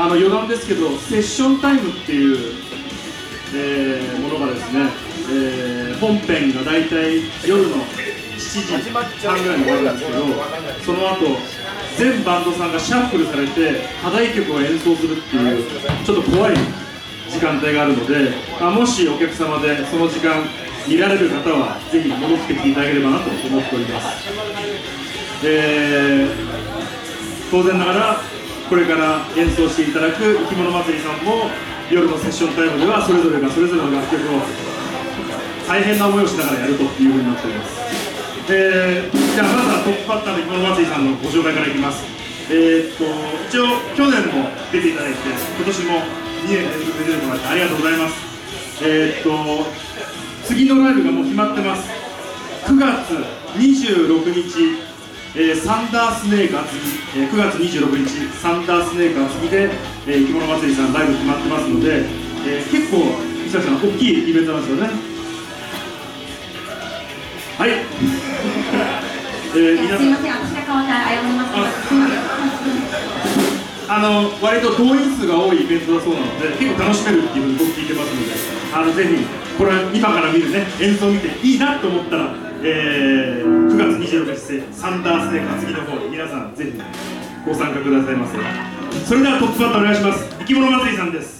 あの余談ですけどセッションタイムっていう、えーものがですね、えー本編が大体夜の7時半ぐらいに終わるんですけどその後全バンドさんがシャッフルされて課題曲を演奏するっていうちょっと怖い時間帯があるので、まあ、もしお客様でその時間見られる方はぜひ戻ってきていただければなと思っております。えー当然ながらこれから演奏していただく生き物祭りさんも夜のセッションタイムではそれぞれがそれぞれの楽曲を大変な思いをしながらやるというふうになっております、えーじゃあまずはトップバッターの生き物祭りさんのご紹介からいきます。えーっと一応去年も出ていただいて今年も2年連続で出てもらってありがとうございます。えーっと次のライブがもう決まってます。9月26日、えーサンダースネーク厚木、えー9月26日サンダースネーク厚木で、えー、生き物祭りさんライブ決まってますので、えー結構石崎さん大きいイベントなんですよね。はい、えー皆さん。すいません、私が代わって謝ります。あの割と動員数が多いイベントだそうなので結構楽しめるっていうふうに僕聞いてますのであのぜひこれ今から見るね演奏を見ていいなと思ったら、えー9月26日サンダースで担ぎの方に皆さんぜひご参加くださいませ。それではトップバッターお願いします。生き物祭りさんです「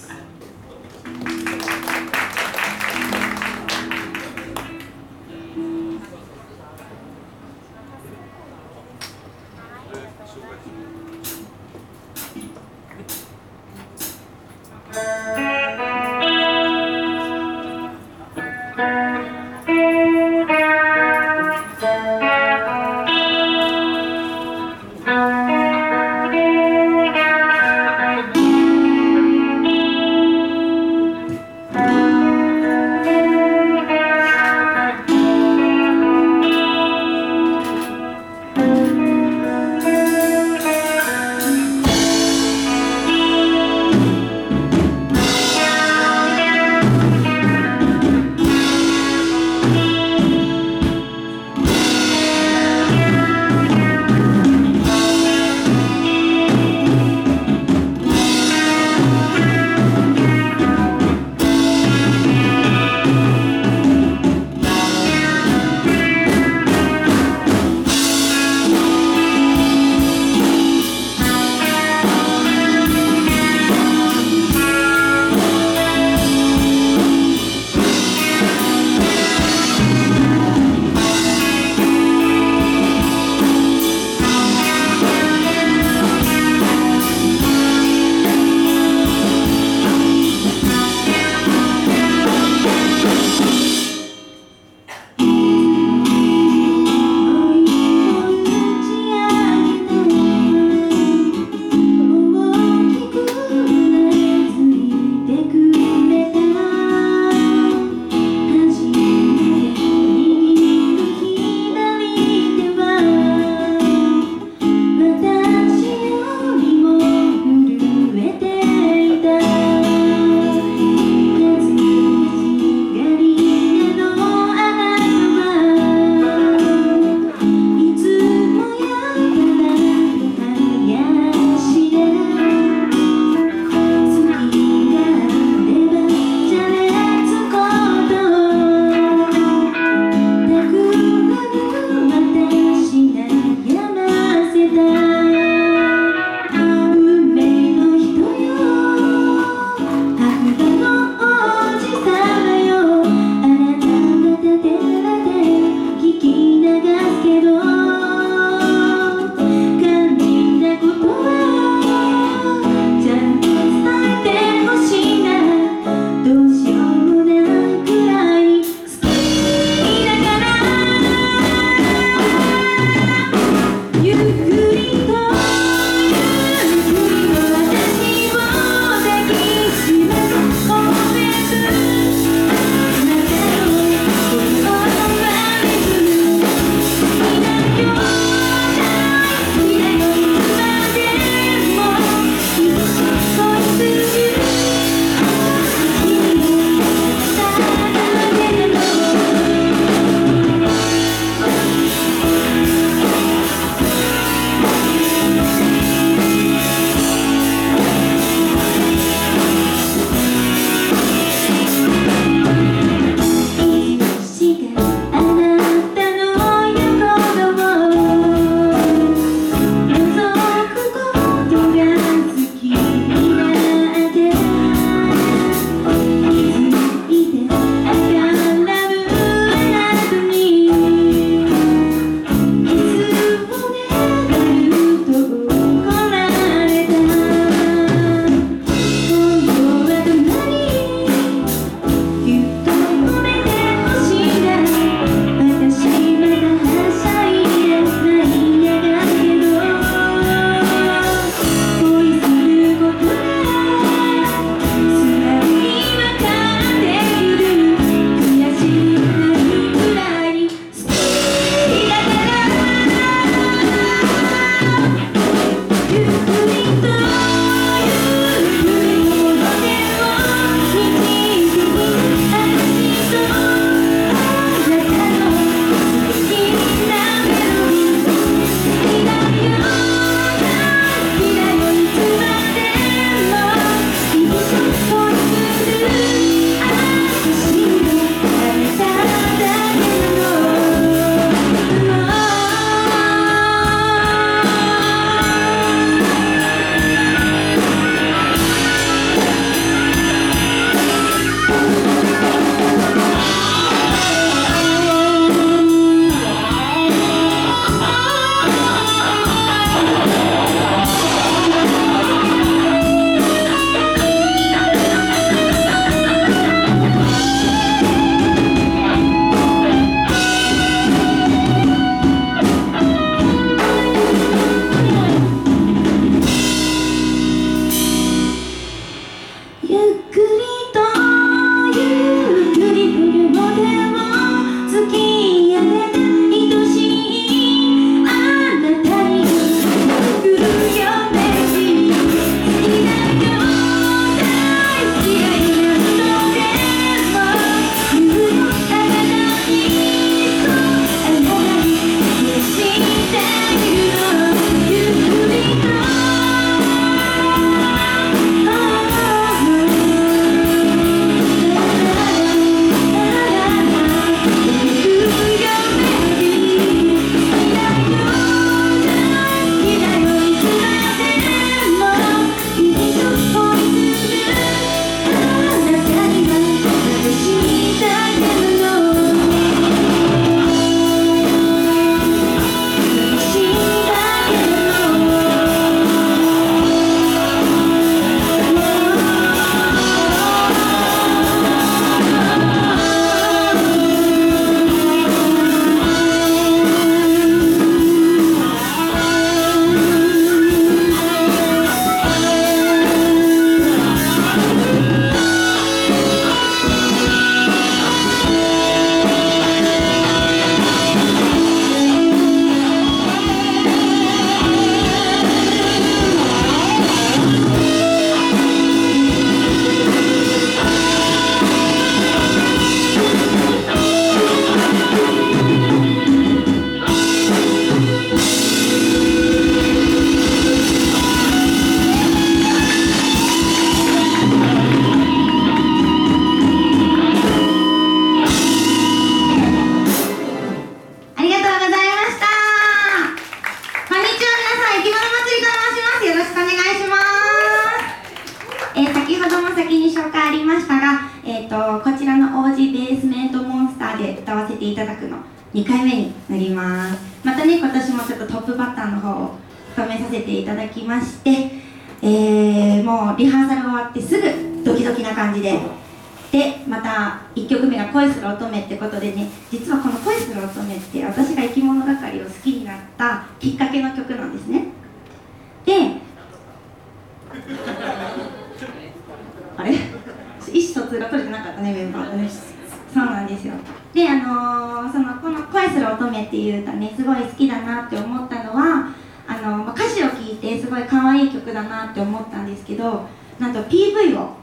する乙女」っていう歌ねすごい好きだなって思ったのはあの歌詞を聴いてすごい可愛い曲だなって思ったんですけどなんと PV を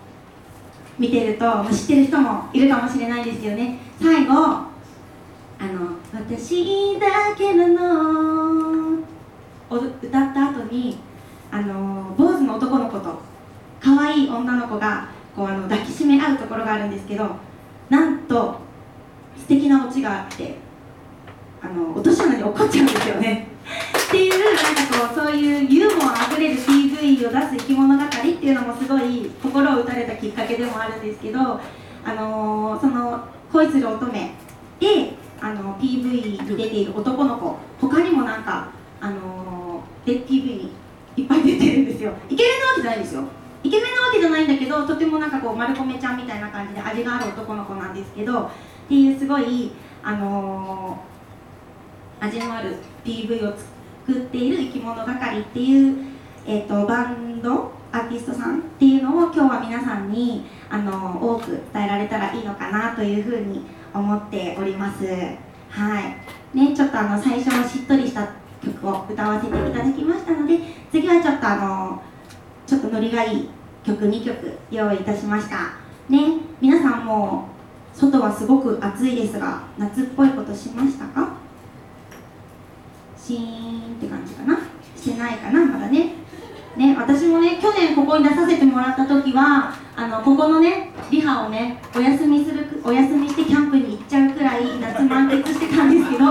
見てると、知ってる人もいるかもしれないですよね。最後あの「私だけなの」を歌った後にあの坊主の男の子と可愛い女の子がこうあの抱きしめ合うところがあるんですけどなんと素敵なオチがあってあの落とし穴に怒っちゃうんですよね。っていうなんかこうそういうユーモアあふれる PV を出す生き物語っていうのもすごい心を打たれたきっかけでもあるんですけど、あのその恋する乙女であの PV に出ている男の子他にもなんか、あのーで PV にいっぱい出てるんですよ。イケメンなわけじゃないんですよ。イケメンなわけじゃないんだけどとてもなんかこう丸米ちゃんみたいな感じで味がある男の子なんですけどっていうすごいあのー味のある PV を作っている生き物係っていう、えー、とバンドアーティストさんっていうのを今日は皆さんにあの多く伝えられたらいいのかなというふうに思っております。はい。ねちょっとあの最初のしっとりした曲を歌わせていただきましたので次はちょっとあのちょっとノリがいい曲2曲用意いたしました。ね皆さんも外はすごく暑いですが夏っぽいことしましたか？シーンって感じかな？してないかな？まだね。ね私もね去年ここに出させてもらった時はあのここのねリハをねお休みするお休みしてキャンプに行っちゃうくらい夏満喫してたんですけど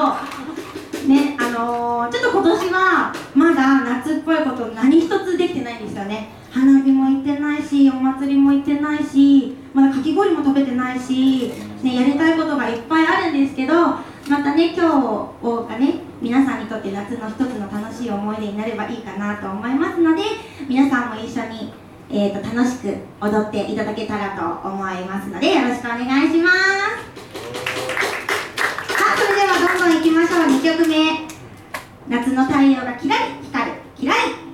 ねあのーちょっと今年はまだ夏っぽいこと何一つできてないんですよね。花火も行ってないしお祭りも行ってないしまだかき氷も食べてないし、ね、やりたいことがいっぱいあるんですけどまたね今日がね皆さんにとって夏の一つの楽しい思い出になればいいかなと思いますので皆さんも一緒に、えー、と楽しく踊っていただけたらと思いますのでよろしくお願いします。さあそれではどんどんいきましょう。2曲目。夏の太陽がキラリ光るキラリ。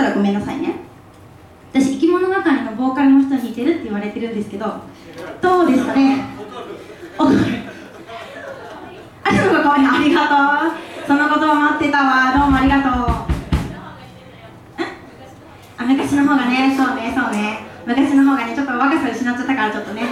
ったらごめんなさいね。私生き物係のボーカルの人に似てるって言われてるんですけどどうですかね？怒る。あでもかわいいありがとう。そのことを待ってたわ。どうもありがとう。あ昔の方がね。そうねそうね。昔の方がねちょっと若さ失っちゃったからちょっとね。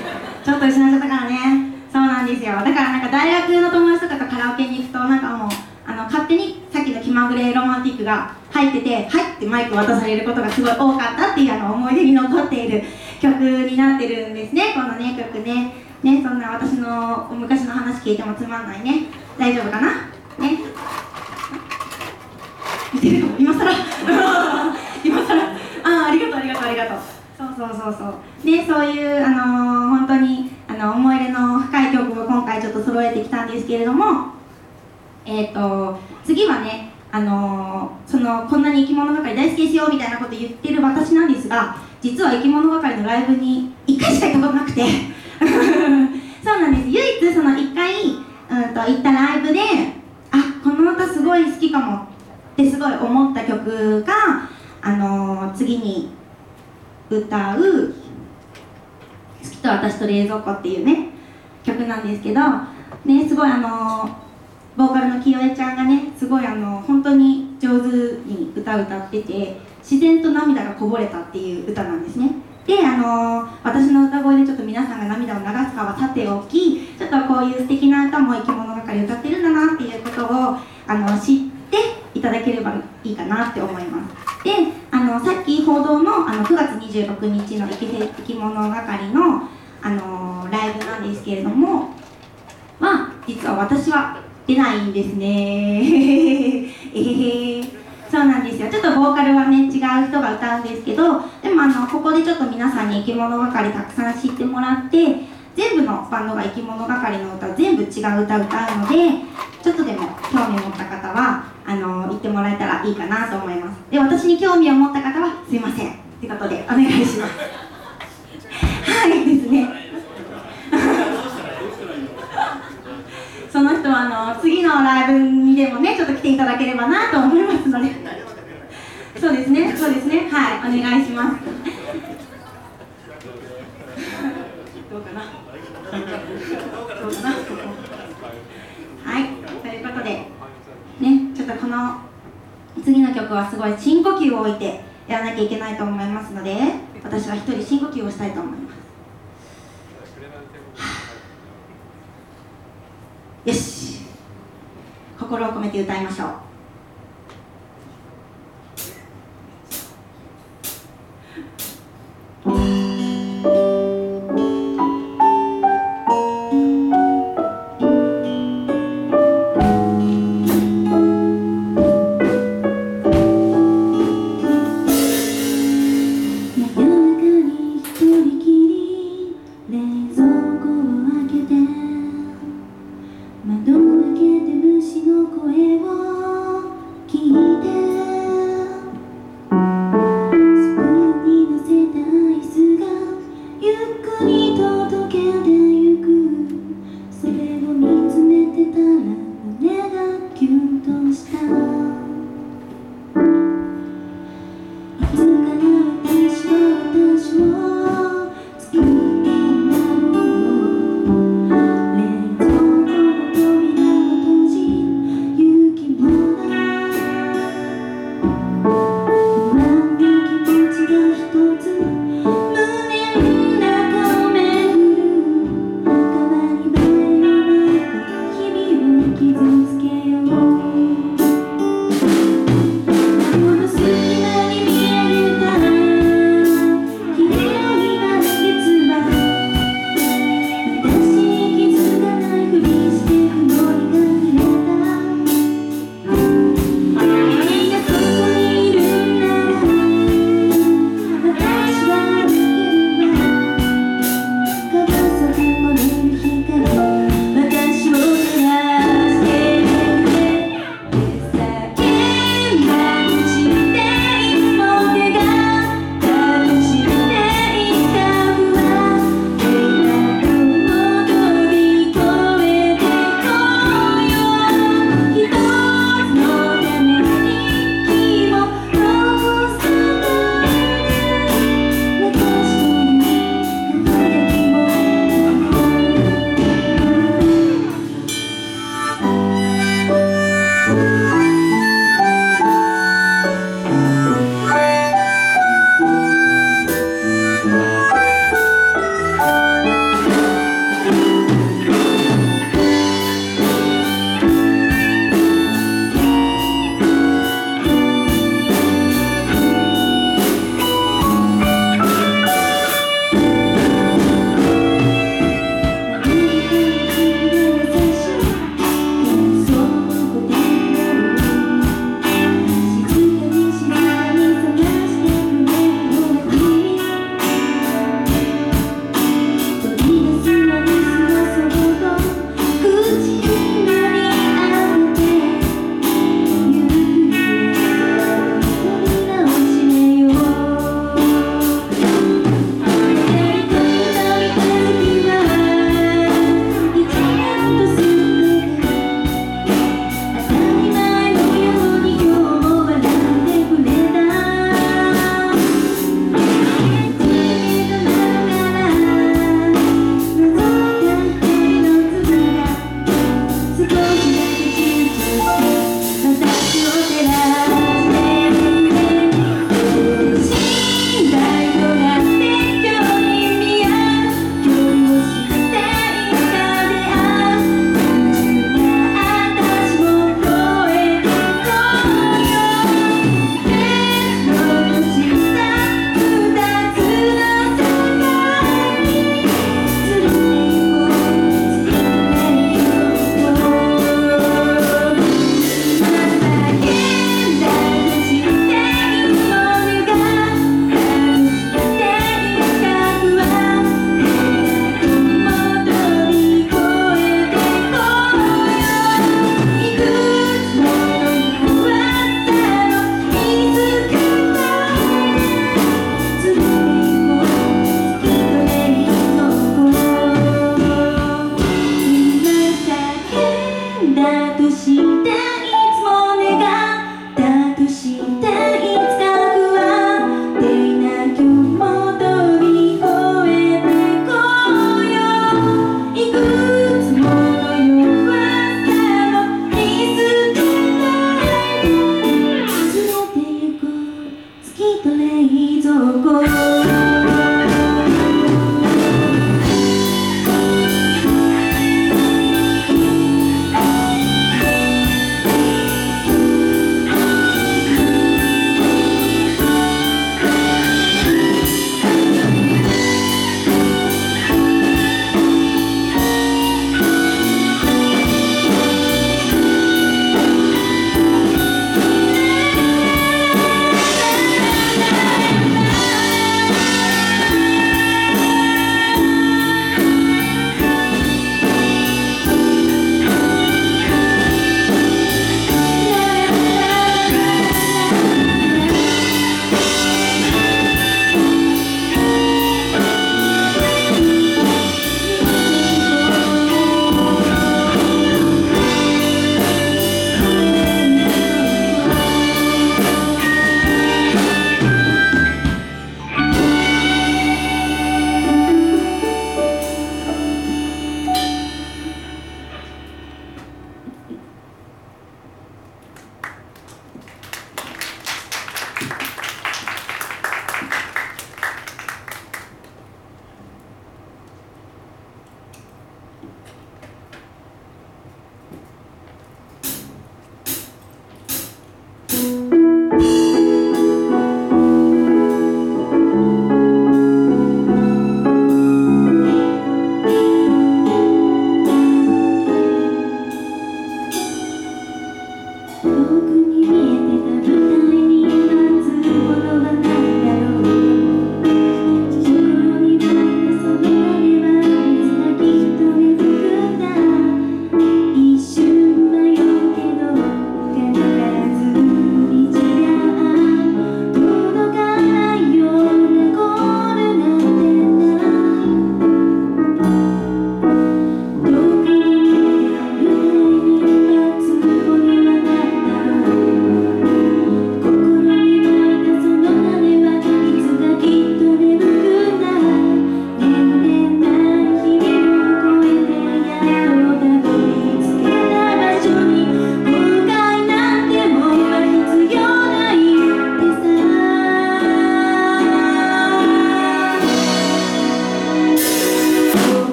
ちょっと失っちゃったからね。そうなんですよ。だからなんか大学の友達とかとカラオケに行くとなんかもうあの勝手にさっきの気まぐれロマンティックが入ってて「はい」ってマイク渡されることがすごい多かったっていうあの思い出に残っている曲になってるんですね。このね曲ね。ねそんな私の昔の話聞いてもつまんないね。大丈夫かな？ね？見てるの？今更？今更？ああありがとうありがとうありがとう。そうそうそうそう。ねそういうあのー、本当にあの思い入れの深い曲を今回ちょっと揃えてきたんですけれどもえっ、ー、と次はねあの、そのこんなに生き物係大好きですよみたいなこと言ってる私なんですが実は生き物係のライブに1回しか行ったことなくて。そうなんです。唯一その1回、うんと、行ったライブであこの歌すごい好きかもってすごい思った曲があの、次に歌う「月と私と冷蔵庫」っていうね曲なんですけどねすごいあのボーカルの清江ちゃんがねすごいあの本当に上手に歌を歌ってて自然と涙がこぼれたっていう歌なんですね。であの私の歌声でちょっと皆さんが涙を流すかはさておきちょっとこういう素敵な歌も生き物係歌ってるんだなっていうことをあの知っていただければいいかなって思います。であのさっき報道のあの9月26日の生き物係のあのライブなんですけれどもまあ実は私は出ないんですね。えへへ。そうなんですよ。ちょっとボーカルはね違う人が歌うんですけどでもあのここでちょっと皆さんに生き物係たくさん知ってもらって全部のバンドが生き物係の歌全部違う歌歌うのでちょっとでも興味を持った方はあの言ってもらえたらいいかなと思います。で私に興味を持った方はすいません。ということでお願いします。はいですね。その人はあの次のライブにでもねちょっと来ていただければなと思いますので。そうですねそうですね。はいお願いします。どうかな？どうかな？はいということでねちょっとこの次の曲はすごい深呼吸を置いてやらなきゃいけないと思いますので私は一人深呼吸をしたいと思います。よし。心を込めて歌いましょう。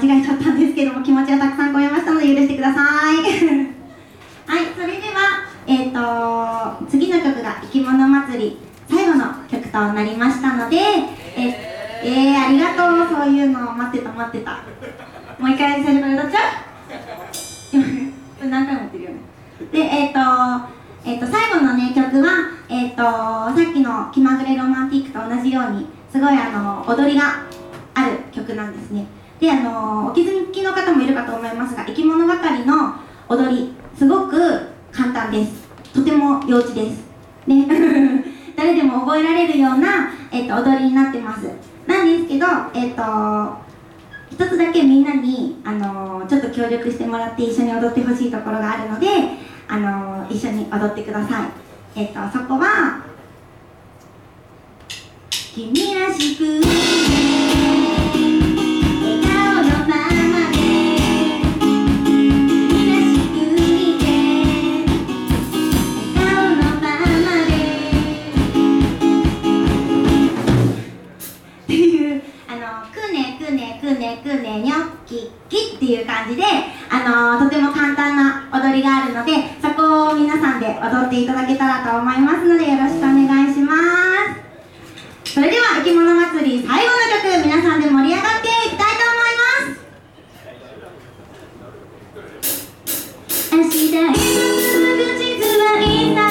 Chị 去そこはくねにょききっていう感じで、あのー、とても簡単な踊りがあるのでそこを皆さんで踊っていただけたらと思いますのでよろしくお願いします。それでは「いきもの祭り」最後の曲皆さんで盛り上がっていきたいと思います。明日